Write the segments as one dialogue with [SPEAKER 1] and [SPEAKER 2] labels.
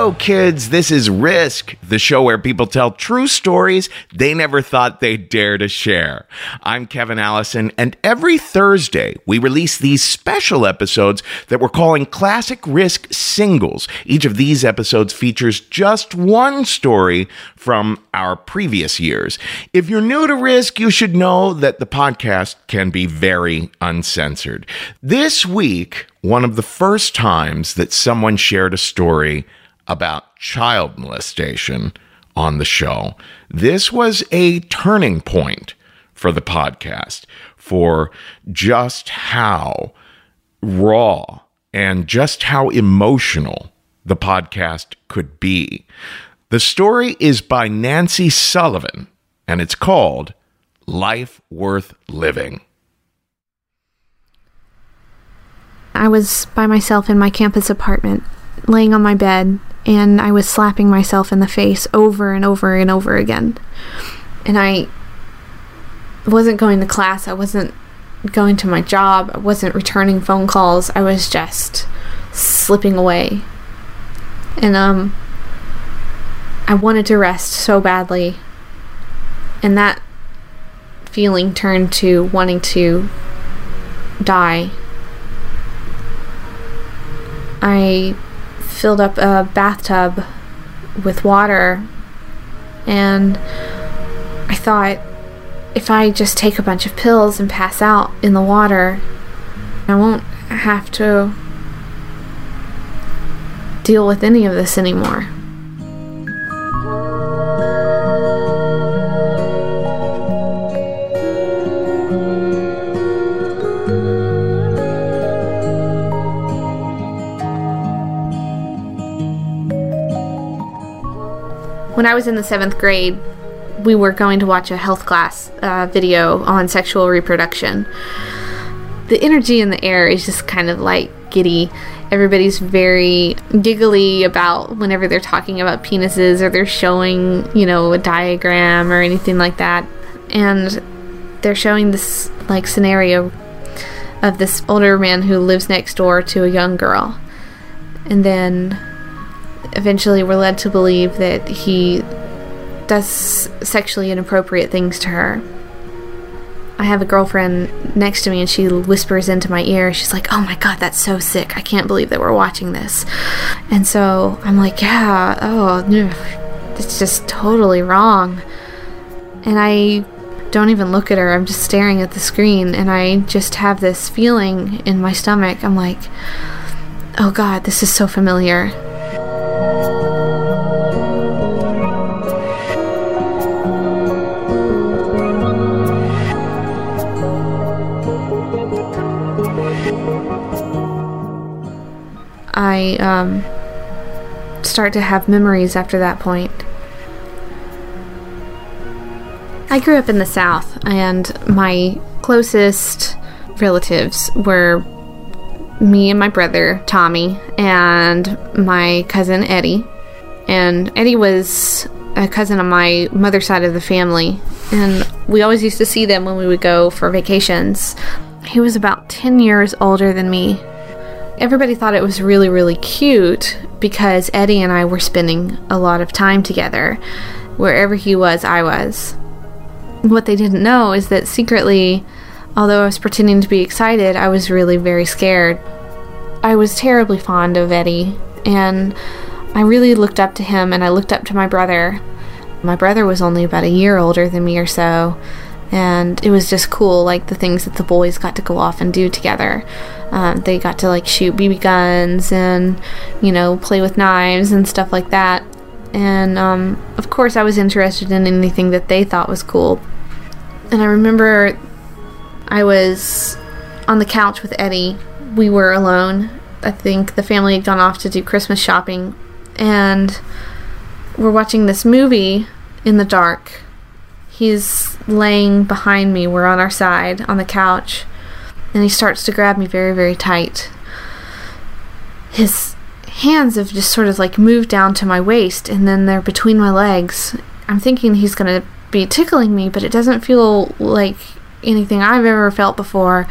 [SPEAKER 1] Hello, kids. This is Risk, the show where people tell true stories they never thought they'd dare to share. I'm Kevin Allison, and every Thursday we release these special episodes that we're calling Classic Risk Singles. Each of these episodes features just one story from our previous years. If you're new to Risk, you should know that the podcast can be very uncensored. This week, one of the first times that someone shared a story about child molestation on the show. This was a turning point for the podcast for just how raw and just how emotional the podcast could be. The story is by Nancy Sullivan and it's called Life Worth Living.
[SPEAKER 2] I was by myself in my campus apartment, laying on my bed, and I was slapping myself in the face over and over and over again. And I wasn't going to class, I wasn't going to my job, I wasn't returning phone calls, I was just slipping away. And, um, I wanted to rest so badly. And that feeling turned to wanting to die. I filled up a bathtub with water and I thought if I just take a bunch of pills and pass out in the water, I won't have to deal with any of this anymore. When I was in the seventh grade, we were going to watch a health class uh, video on sexual reproduction. The energy in the air is just kind of like giddy. Everybody's very giggly about whenever they're talking about penises or they're showing, you know, a diagram or anything like that. And they're showing this like scenario of this older man who lives next door to a young girl. And then eventually we're led to believe that he does sexually inappropriate things to her. I have a girlfriend next to me and she whispers into my ear. She's like, Oh my god, that's so sick. I can't believe that we're watching this. And so I'm like, Yeah, oh, it's just totally wrong. And I don't even look at her. I'm just staring at the screen and I just have this feeling in my stomach. I'm like, Oh god, this is so familiar. I um, start to have memories after that point. I grew up in the South, and my closest relatives were me and my brother, Tommy, and my cousin, Eddie. And Eddie was a cousin on my mother's side of the family, and we always used to see them when we would go for vacations. He was about 10 years older than me, everybody thought it was really, really cute because Eddie and I were spending a lot of time together. Wherever he was, I was. What they didn't know is that secretly, although I was pretending to be excited, I was really very scared. I was terribly fond of Eddie, and I really looked up to him and I looked up to my brother. My brother was only about a year older than me or so, and it was just cool like the things that the boys got to go off and do together um, they got to like shoot bb guns and you know play with knives and stuff like that and um, of course i was interested in anything that they thought was cool and i remember i was on the couch with eddie we were alone i think the family had gone off to do christmas shopping and we're watching this movie in the dark He's laying behind me. We're on our side on the couch. And he starts to grab me very, very tight. His hands have just sort of like moved down to my waist and then they're between my legs. I'm thinking he's going to be tickling me, but it doesn't feel like anything I've ever felt before.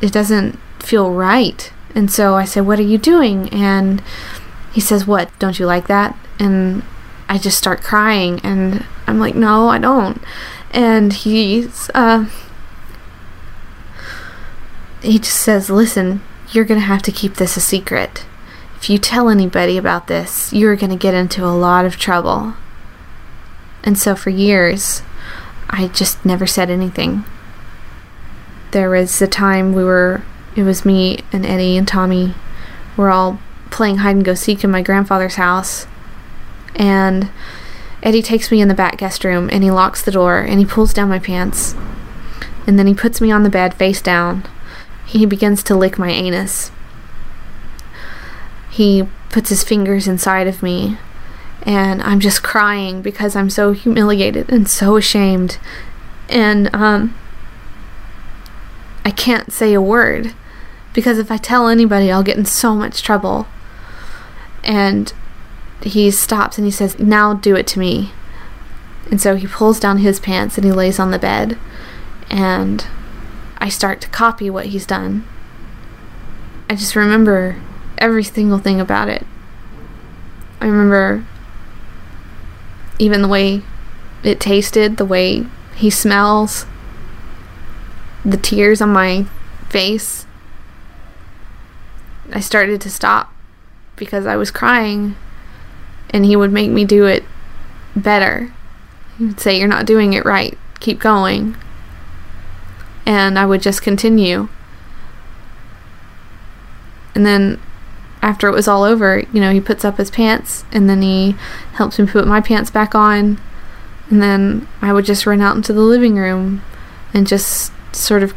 [SPEAKER 2] It doesn't feel right. And so I said, What are you doing? And he says, What? Don't you like that? And I just start crying. And I'm like, No, I don't. And he's, uh, he just says, Listen, you're going to have to keep this a secret. If you tell anybody about this, you're going to get into a lot of trouble. And so for years, I just never said anything. There was a time we were, it was me and Eddie and Tommy, we're all playing hide and go seek in my grandfather's house. And Eddie takes me in the back guest room and he locks the door and he pulls down my pants. And then he puts me on the bed face down. He begins to lick my anus. He puts his fingers inside of me and I'm just crying because I'm so humiliated and so ashamed. And um I can't say a word because if I tell anybody I'll get in so much trouble. And he stops and he says, "Now do it to me." And so he pulls down his pants and he lays on the bed and I start to copy what he's done. I just remember every single thing about it. I remember even the way it tasted, the way he smells, the tears on my face. I started to stop because I was crying, and he would make me do it better. He would say, You're not doing it right, keep going. And I would just continue. And then after it was all over, you know, he puts up his pants and then he helps me put my pants back on. And then I would just run out into the living room and just sort of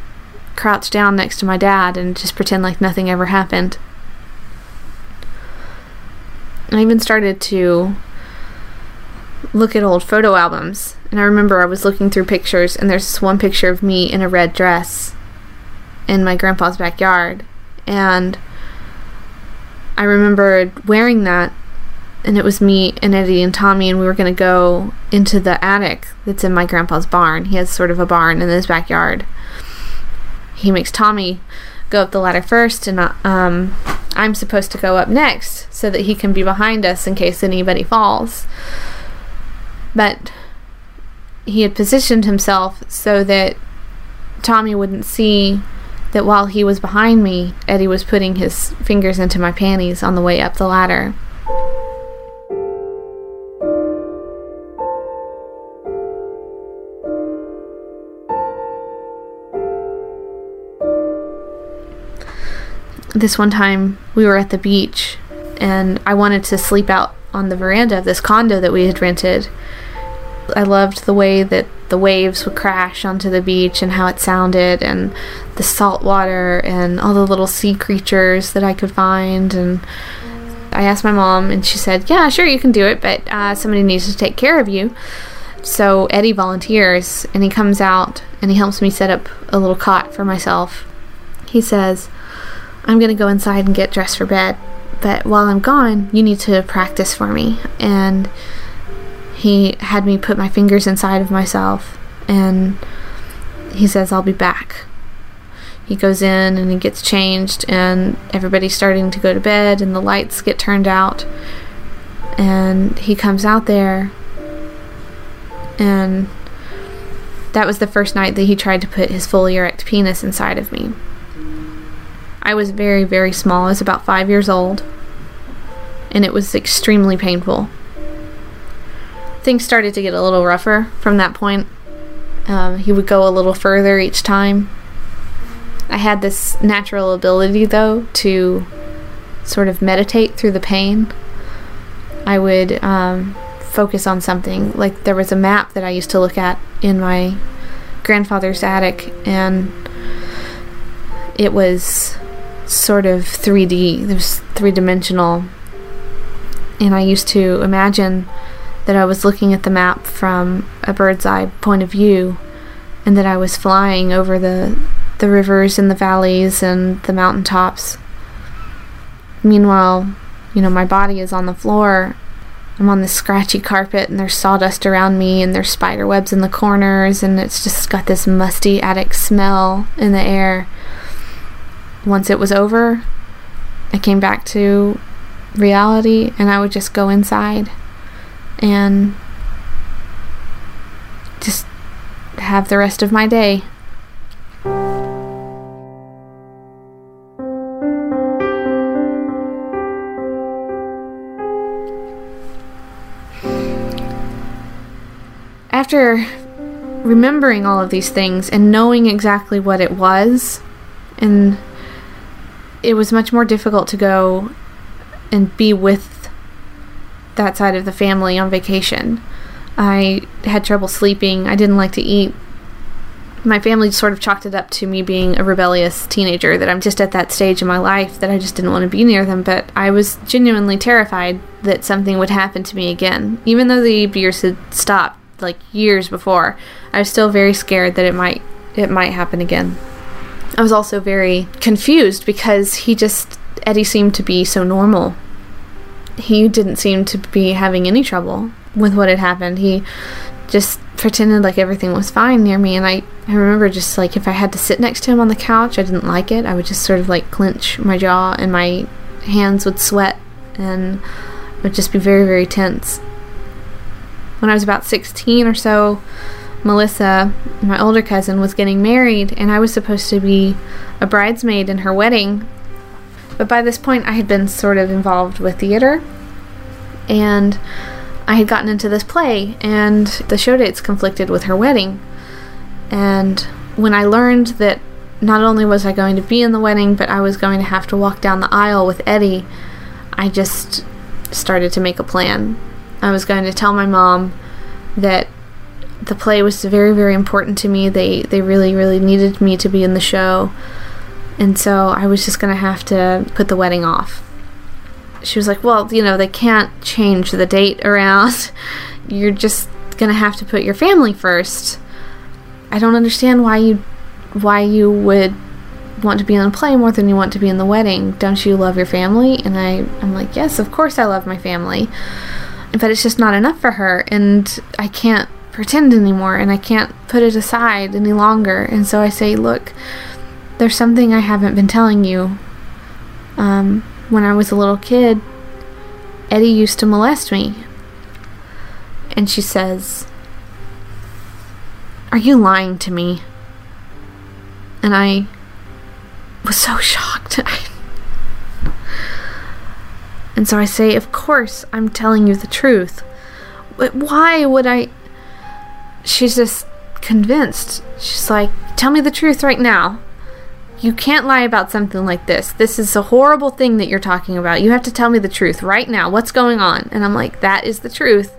[SPEAKER 2] crouch down next to my dad and just pretend like nothing ever happened. I even started to look at old photo albums. And I remember I was looking through pictures, and there's this one picture of me in a red dress in my grandpa's backyard. And I remember wearing that, and it was me and Eddie and Tommy, and we were going to go into the attic that's in my grandpa's barn. He has sort of a barn in his backyard. He makes Tommy go up the ladder first, and um, I'm supposed to go up next so that he can be behind us in case anybody falls. But he had positioned himself so that Tommy wouldn't see that while he was behind me, Eddie was putting his fingers into my panties on the way up the ladder. This one time, we were at the beach, and I wanted to sleep out on the veranda of this condo that we had rented. I loved the way that the waves would crash onto the beach and how it sounded, and the salt water and all the little sea creatures that I could find. And I asked my mom, and she said, Yeah, sure, you can do it, but uh, somebody needs to take care of you. So Eddie volunteers, and he comes out and he helps me set up a little cot for myself. He says, I'm going to go inside and get dressed for bed, but while I'm gone, you need to practice for me. And he had me put my fingers inside of myself, and he says, I'll be back. He goes in and he gets changed, and everybody's starting to go to bed, and the lights get turned out. And he comes out there, and that was the first night that he tried to put his fully erect penis inside of me. I was very, very small. I was about five years old. And it was extremely painful. Things started to get a little rougher from that point. Um, he would go a little further each time. I had this natural ability, though, to sort of meditate through the pain. I would um, focus on something. Like there was a map that I used to look at in my grandfather's attic, and it was sort of 3D. It was three dimensional. And I used to imagine that I was looking at the map from a bird's eye point of view and that I was flying over the the rivers and the valleys and the mountaintops. Meanwhile, you know, my body is on the floor. I'm on this scratchy carpet and there's sawdust around me and there's spider webs in the corners and it's just got this musty attic smell in the air once it was over, I came back to reality and I would just go inside and just have the rest of my day. After remembering all of these things and knowing exactly what it was, and it was much more difficult to go and be with that side of the family on vacation. I had trouble sleeping. I didn't like to eat. My family sort of chalked it up to me being a rebellious teenager, that I'm just at that stage in my life that I just didn't want to be near them. But I was genuinely terrified that something would happen to me again. Even though the abuse had stopped like years before, I was still very scared that it might it might happen again. I was also very confused because he just Eddie seemed to be so normal. He didn't seem to be having any trouble with what had happened. He just pretended like everything was fine near me and I, I remember just like if I had to sit next to him on the couch, I didn't like it. I would just sort of like clench my jaw and my hands would sweat and would just be very, very tense. When I was about 16 or so, Melissa, my older cousin, was getting married, and I was supposed to be a bridesmaid in her wedding. But by this point, I had been sort of involved with theater, and I had gotten into this play, and the show dates conflicted with her wedding. And when I learned that not only was I going to be in the wedding, but I was going to have to walk down the aisle with Eddie, I just started to make a plan. I was going to tell my mom that the play was very very important to me. They they really really needed me to be in the show. And so I was just going to have to put the wedding off. She was like, "Well, you know, they can't change the date around. You're just going to have to put your family first. I don't understand why you why you would want to be on a play more than you want to be in the wedding. Don't you love your family?" And I I'm like, "Yes, of course I love my family." But it's just not enough for her and I can't pretend anymore and I can't put it aside any longer. And so I say, look, there's something I haven't been telling you. Um, when I was a little kid, Eddie used to molest me. And she says, Are you lying to me? And I was so shocked. and so I say, Of course, I'm telling you the truth. But why would I? She's just convinced. She's like, Tell me the truth right now. You can't lie about something like this. This is a horrible thing that you're talking about. You have to tell me the truth right now. What's going on? And I'm like, That is the truth.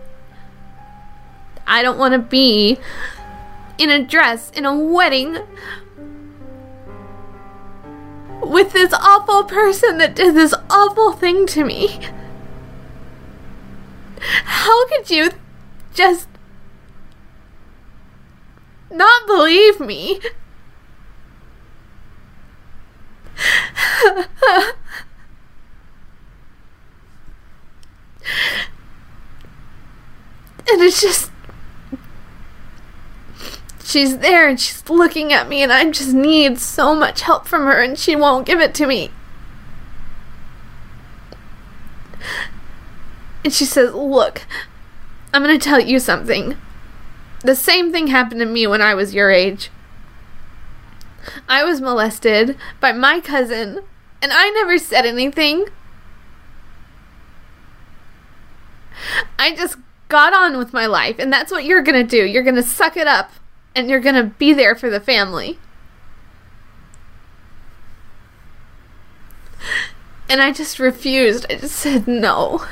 [SPEAKER 2] I don't want to be in a dress in a wedding with this awful person that did this awful thing to me. How could you just not believe me. and it's just she's there and she's looking at me and I just need so much help from her and she won't give it to me. And she says, Look, I'm to tell you something. The same thing happened to me when I was your age. I was molested by my cousin, and I never said anything. I just got on with my life, and that's what you're gonna do. You're gonna suck it up, and you're gonna be there for the family. And I just refused. I just said, no,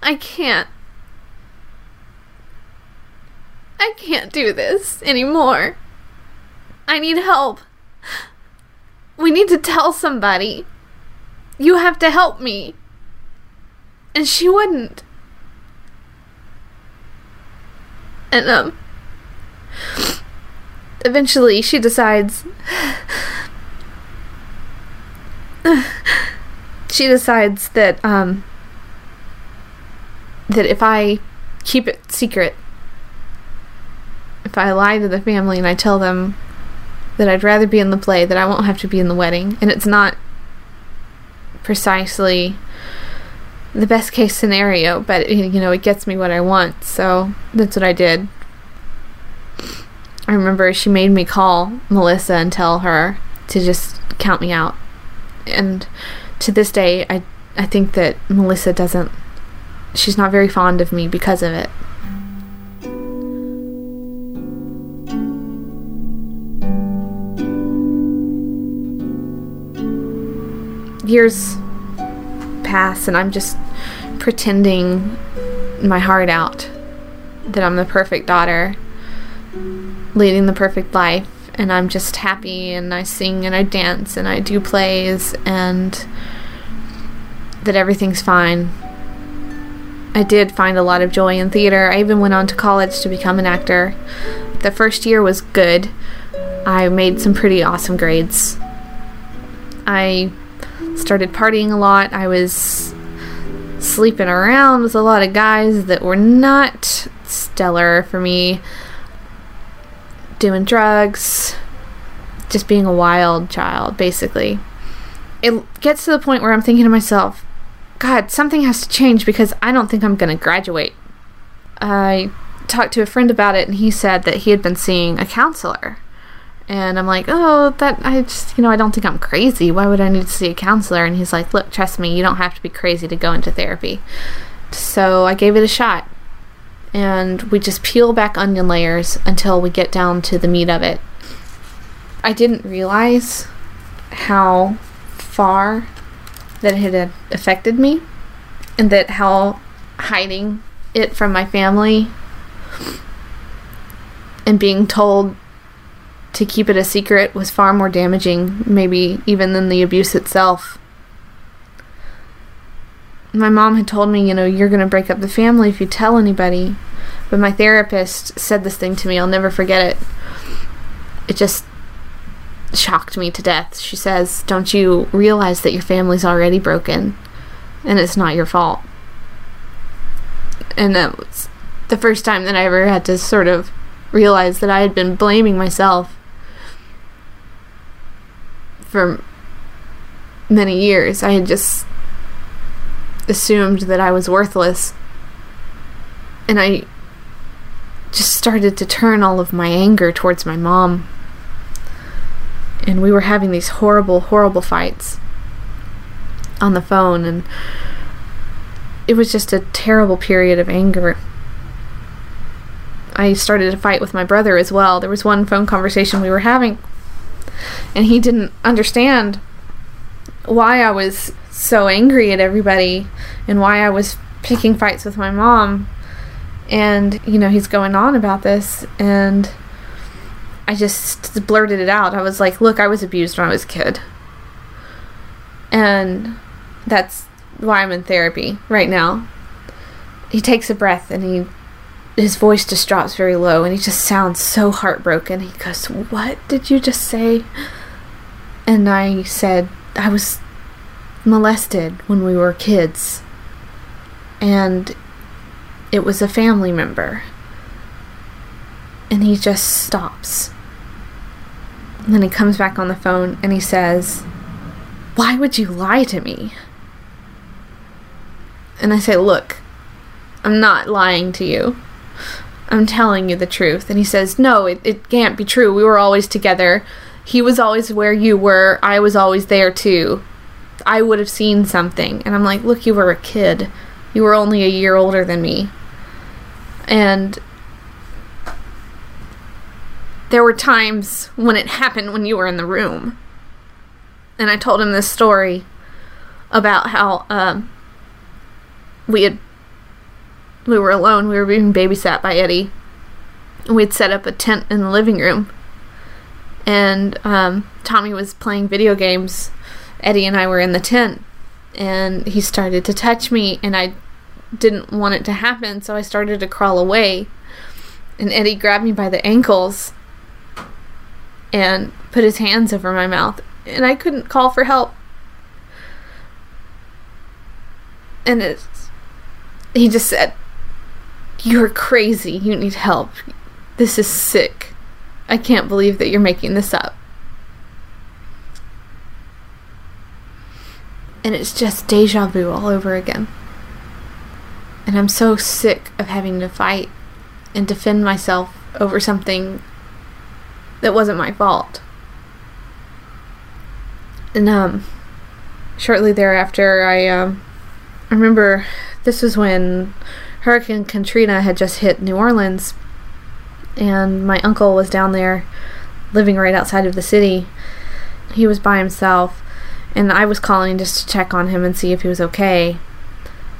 [SPEAKER 2] I can't. I can't do this anymore. I need help. We need to tell somebody. You have to help me. And she wouldn't. And, um, eventually she decides. she decides that, um, that if I keep it secret, if I lie to the family and I tell them that I'd rather be in the play, that I won't have to be in the wedding, and it's not precisely the best case scenario, but you know, it gets me what I want. So that's what I did. I remember she made me call Melissa and tell her to just count me out. And to this day, I I think that Melissa doesn't she's not very fond of me because of it. Years pass and I'm just pretending my heart out that I'm the perfect daughter, leading the perfect life, and I'm just happy and I sing and I dance and I do plays and that everything's fine. I did find a lot of joy in theater. I even went on to college to become an actor. The first year was good. I made some pretty awesome grades. I started partying a lot. I was sleeping around with a lot of guys that were not stellar for me. Doing drugs, just being a wild child, basically. It gets to the point where I'm thinking to myself, God, something has to change because I don't think I'm going to graduate. I talked to a friend about it and he said that he had been seeing a counselor. And I'm like, oh, that, I just, you know, I don't think I'm crazy. Why would I need to see a counselor? And he's like, look, trust me, you don't have to be crazy to go into therapy. So I gave it a shot. And we just peel back onion layers until we get down to the meat of it. I didn't realize how far that it had affected me and that how hiding it from my family and being told to keep it a secret was far more damaging, maybe even than the abuse itself. My mom had told me, you know, you're going to break up the family if you tell anybody. But my therapist said this thing to me, I'll never forget it. It just shocked me to death. She says, Don't you realize that your family's already broken and it's not your fault? And that was the first time that I ever had to sort of realize that I had been blaming myself for many years. I had just assumed that I was worthless. And I just started to turn all of my anger towards my mom. And we were having these horrible, horrible fights on the phone. And it was just a terrible period of anger. I started a fight with my brother as well. There was one phone conversation we were having and he didn't understand why I was so angry at everybody and why I was picking fights with my mom. And, you know, he's going on about this, and I just blurted it out. I was like, Look, I was abused when I was a kid. And that's why I'm in therapy right now. He takes a breath and he his voice just drops very low and he just sounds so heartbroken. He goes, What did you just say? And I said, I was molested when we were kids. And it was a family member. And he just stops. And then he comes back on the phone and he says, Why would you lie to me? And I say, Look, I'm not lying to you. I'm telling you the truth. And he says, No, it, it can't be true. We were always together. He was always where you were. I was always there too. I would have seen something. And I'm like, Look, you were a kid. You were only a year older than me. And there were times when it happened when you were in the room. And I told him this story about how um, we had we were alone. We were being babysat by Eddie. We'd set up a tent in the living room. And um, Tommy was playing video games. Eddie and I were in the tent. And he started to touch me, and I didn't want it to happen, so I started to crawl away. And Eddie grabbed me by the ankles and put his hands over my mouth. And I couldn't call for help. And it, he just said, you're crazy. You need help. This is sick. I can't believe that you're making this up. And it's just deja vu all over again. And I'm so sick of having to fight and defend myself over something that wasn't my fault. And um shortly thereafter I um I remember this was when Hurricane Katrina had just hit New Orleans and my uncle was down there living right outside of the city. He was by himself and I was calling just to check on him and see if he was okay.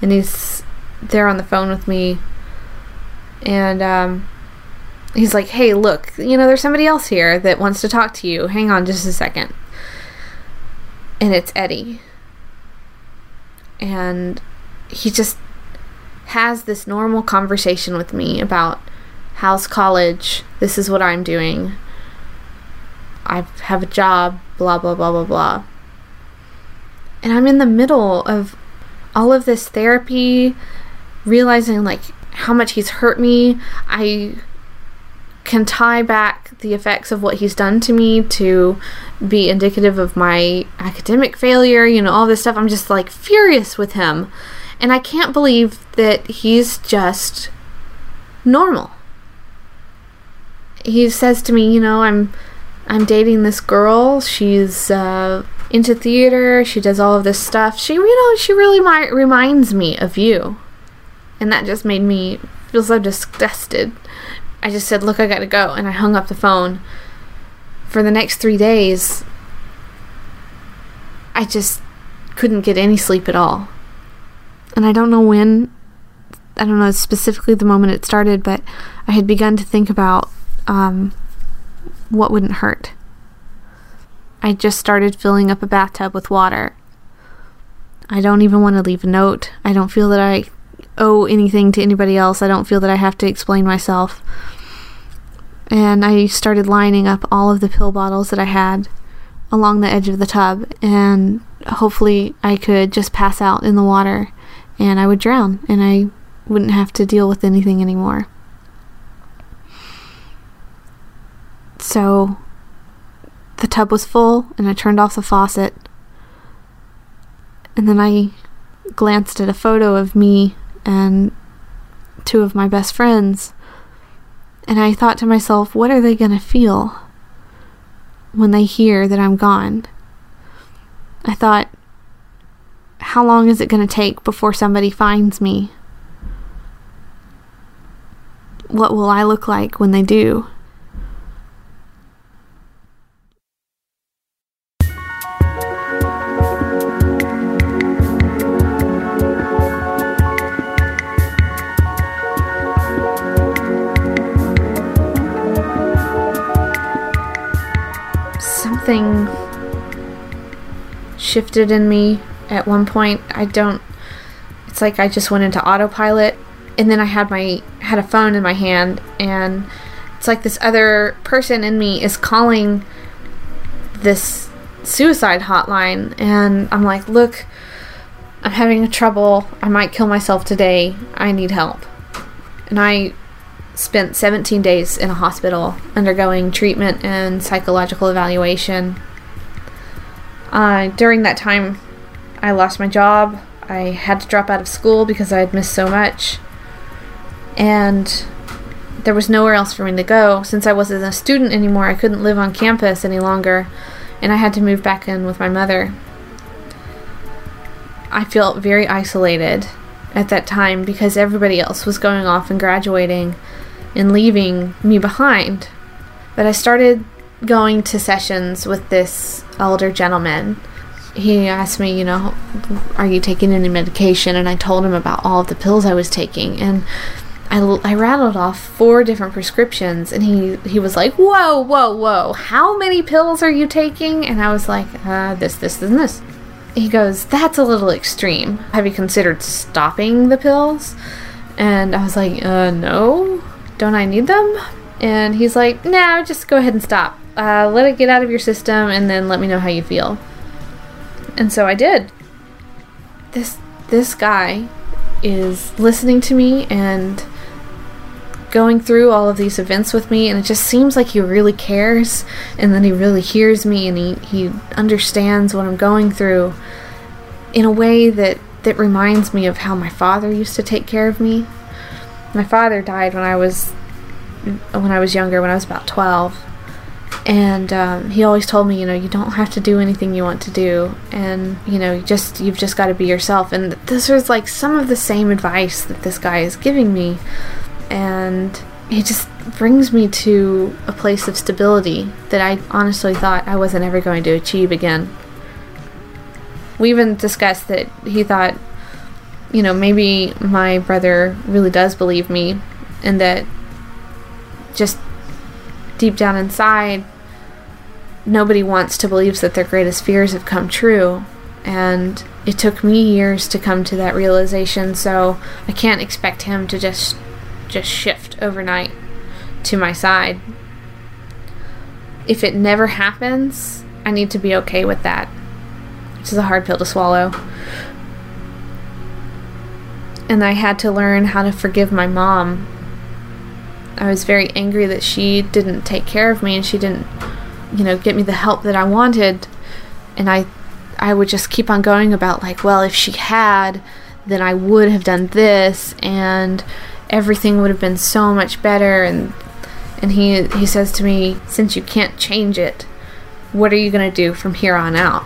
[SPEAKER 2] And he's there on the phone with me and um he's like, "Hey, look, you know, there's somebody else here that wants to talk to you. Hang on just a second. And it's Eddie. And he just has this normal conversation with me about how's college? This is what I'm doing. I have a job, blah, blah, blah, blah, blah. And I'm in the middle of all of this therapy, realizing like how much he's hurt me. I can tie back the effects of what he's done to me to be indicative of my academic failure, you know, all this stuff. I'm just like furious with him. And I can't believe that he's just normal. He says to me, you know, I'm I'm dating this girl. She's uh, into theater. She does all of this stuff. She, you know, she really might reminds me of you. And that just made me feel so disgusted I just said, Look, I gotta go. And I hung up the phone. For the next three days, I just couldn't get any sleep at all. And I don't know when, I don't know specifically the moment it started, but I had begun to think about um, what wouldn't hurt. I just started filling up a bathtub with water. I don't even want to leave a note. I don't feel that I owe anything to anybody else. I don't feel that I have to explain myself and I started lining up all of the pill bottles that I had along the edge of the tub, and hopefully I could just pass out in the water and I would drown and I wouldn't have to deal with anything anymore. So the tub was full and I turned off the faucet. And then I glanced at a photo of me and two of my best friends and I thought to myself, what are they going to feel when they hear that I'm gone? I thought, how long is it going to take before somebody finds me? What will I look like when they do? something shifted in me at one point. I don't it's like I just went into autopilot and then I had my had a phone in my hand and it's like this other person in me is calling this suicide hotline and I'm like, "Look, I'm having trouble. I might kill myself today. I need help." And I spent 17 days in a hospital undergoing treatment and psychological evaluation. Uh, during that time, I lost my job. I had to drop out of school because I had missed so much. And there was nowhere else for me to go. Since I wasn't a student anymore, I couldn't live on campus any longer, and I had to move back in with my mother. I felt very isolated at that time because everybody else was going off and graduating and leaving me behind. But I started going to sessions with this elder gentleman. He asked me, you know, are you taking any medication? And I told him about all of the pills I was taking. And I, I rattled off four different prescriptions. And he, he was like, whoa, whoa, whoa, how many pills are you taking? And I was like, uh, this, this, and this. He goes, that's a little extreme. Have you considered stopping the pills? And I was like, uh, no. Don't I need them? And he's like, Nah, just go ahead and stop. Uh, let it get out of your system and then let me know how you feel. And so I did. This this guy is listening to me and going through all of these events with me and it just seems like he really cares and then he really hears me and he, he understands what I'm going through in a way that that reminds me of how my father used to take care of me. My father died when I was when I was younger, when I was about 12. And um, he always told me, you know, you don't have to do anything you want to do, and you know, just you've just got to be yourself. And this was like some of the same advice that this guy is giving me, and he just brings me to a place of stability that I honestly thought I wasn't ever going to achieve again. We even discussed that he thought, you know, maybe my brother really does believe me, and that just deep down inside, nobody wants to believe that their greatest fears have come true. And it took me years to come to that realization, so I can't expect him to just just shift overnight to my side. If it never happens, I need to be okay with that. Which is a hard pill to swallow. And I had to learn how to forgive my mom I was very angry that she didn't take care of me and she didn't, you know, get me the help that I wanted. And I I would just keep on going about like, well, if she had, then I would have done this and everything would have been so much better and and he he says to me, since you can't change it, what are you going to do from here on out?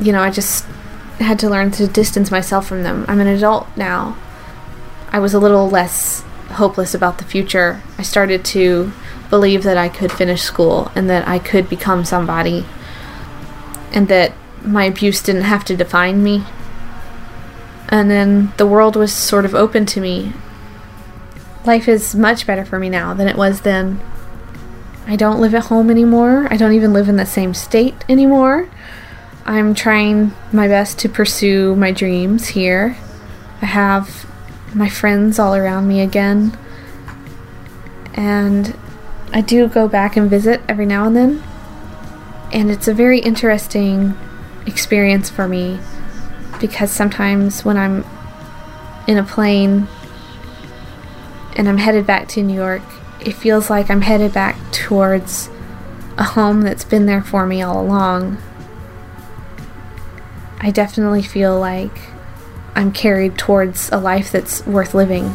[SPEAKER 2] You know, I just had to learn to distance myself from them. I'm an adult now I was a little less hopeless about the future. I started to believe that I could finish school and that I could become somebody and that my abuse didn't have to define me. And then the world was sort of open to me. Life is much better for me now than it was then. I don't live at home anymore. I don't even live in the same state anymore. I'm trying my best to pursue my dreams here. I have my friends all around me again. And I do go back and visit every now and then. And it's a very interesting experience for me because sometimes when I'm in a plane and I'm headed back to New York, it feels like I'm headed back towards a home that's been there for me all along. I definitely feel like I'm carried towards a life that's worth living.